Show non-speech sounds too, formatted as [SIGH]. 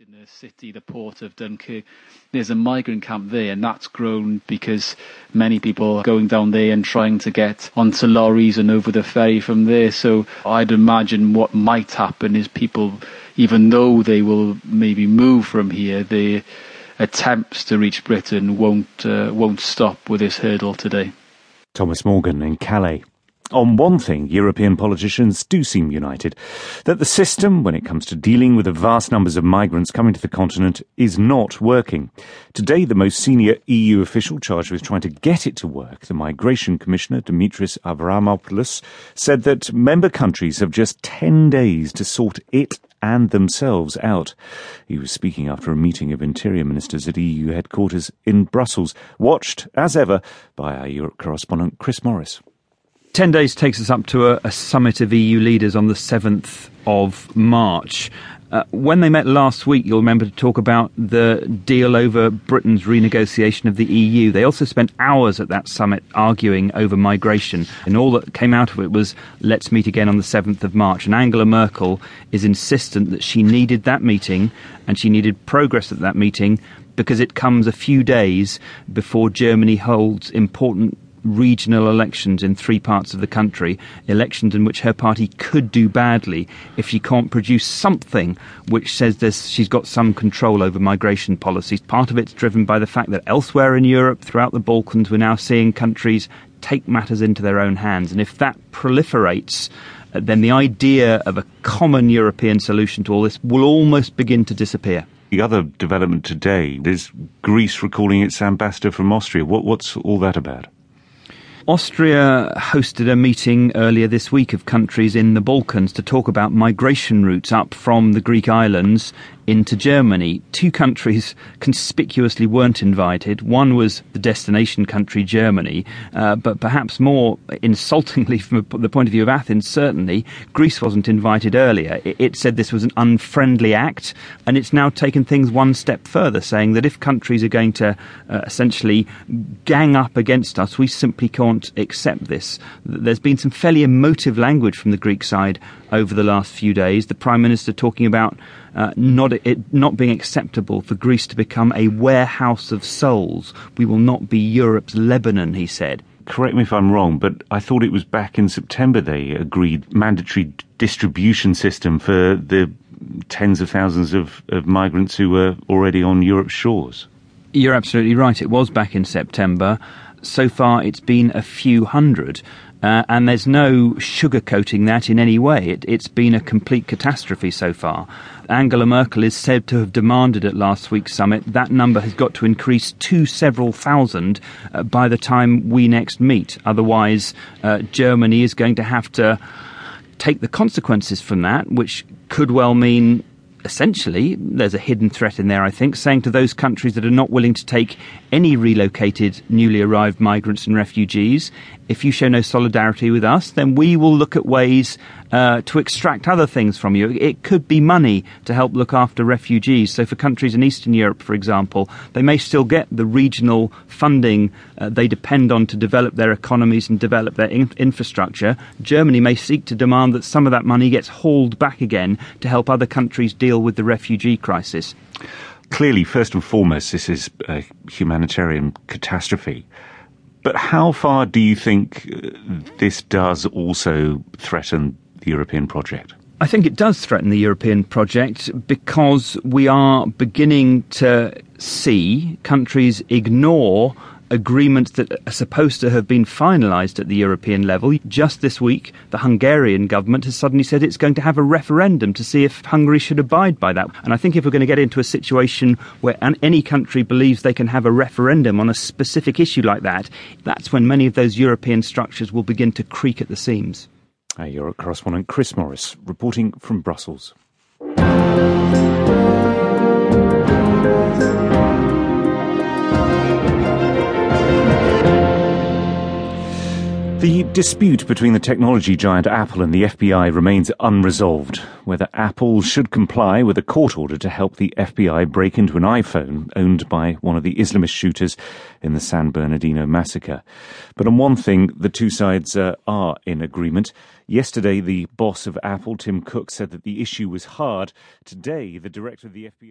in the city, the port of Dunkirk. There's a migrant camp there, and that's grown because many people are going down there and trying to get onto lorries and over the ferry from there. So I'd imagine what might happen is people, even though they will maybe move from here, their attempts to reach Britain won't uh, won't stop with this hurdle today. Thomas Morgan in Calais. On one thing, European politicians do seem united that the system, when it comes to dealing with the vast numbers of migrants coming to the continent, is not working. Today, the most senior EU official charged with trying to get it to work, the Migration Commissioner, Dimitris Avramopoulos, said that member countries have just 10 days to sort it and themselves out. He was speaking after a meeting of interior ministers at EU headquarters in Brussels, watched, as ever, by our Europe correspondent Chris Morris. 10 days takes us up to a, a summit of EU leaders on the 7th of March. Uh, when they met last week, you'll remember to talk about the deal over Britain's renegotiation of the EU. They also spent hours at that summit arguing over migration, and all that came out of it was let's meet again on the 7th of March. And Angela Merkel is insistent that she needed that meeting and she needed progress at that meeting because it comes a few days before Germany holds important regional elections in three parts of the country, elections in which her party could do badly if she can't produce something which says this, she's got some control over migration policies. Part of it's driven by the fact that elsewhere in Europe, throughout the Balkans, we're now seeing countries take matters into their own hands. And if that proliferates, uh, then the idea of a common European solution to all this will almost begin to disappear. The other development today is Greece recalling its ambassador from Austria. What, what's all that about? Austria hosted a meeting earlier this week of countries in the Balkans to talk about migration routes up from the Greek islands into Germany. Two countries conspicuously weren't invited. One was the destination country, Germany, uh, but perhaps more insultingly [LAUGHS] from the point of view of Athens, certainly, Greece wasn't invited earlier. It, said this was an unfriendly act, and it's now taken things one step further, saying that if countries are going to uh, essentially gang up against us, we simply can't accept this. There's been some fairly emotive language from the Greek side over the last few days. The Prime Minister talking about uh, not it not being acceptable for Greece to become a warehouse of souls. We will not be Europe's Lebanon, he said. Correct me if I'm wrong, but I thought it was back in September they agreed mandatory distribution system for the tens of thousands of, of migrants who were already on Europe's shores. You're absolutely right. It was back in September. So far, it's been a few hundred. Uh, and there's no sugarcoating that in any way. It, it's been a complete catastrophe so far. Angela Merkel is said to have demanded at last week's summit that number has got to increase to several thousand uh, by the time we next meet. Otherwise, uh, Germany is going to have to take the consequences from that, which could well mean essentially, there's a hidden threat in there, I think, saying to those countries that are not willing to take any relocated, newly arrived migrants and refugees, if you show no solidarity with us, then we will look at ways uh, to extract other things from you. It could be money to help look after refugees. So, for countries in Eastern Europe, for example, they may still get the regional funding uh, they depend on to develop their economies and develop their in- infrastructure. Germany may seek to demand that some of that money gets hauled back again to help other countries deal with the refugee crisis. Clearly, first and foremost, this is a humanitarian catastrophe. But how far do you think uh, this does also threaten the European project? I think it does threaten the European project because we are beginning to see countries ignore agreements that are supposed to have been finalised at the European level. Just this week, the Hungarian government has suddenly said it's going to have a referendum to see if Hungary should abide by that. And I think if we're going to get into a situation where any country believes they can have a referendum on a specific issue like that, that's when many of those European structures will begin to creak at the seams. Our Europe correspondent Chris Morris reporting from Brussels. The dispute between the technology giant Apple and the FBI remains unresolved. Whether Apple should comply with a court order to help the FBI break into an iPhone owned by one of the Islamist shooters in the San Bernardino massacre. But on one thing, the two sides uh, are in agreement. Yesterday, the boss of Apple, Tim Cook, said that the issue was hard. Today, the director of the FBI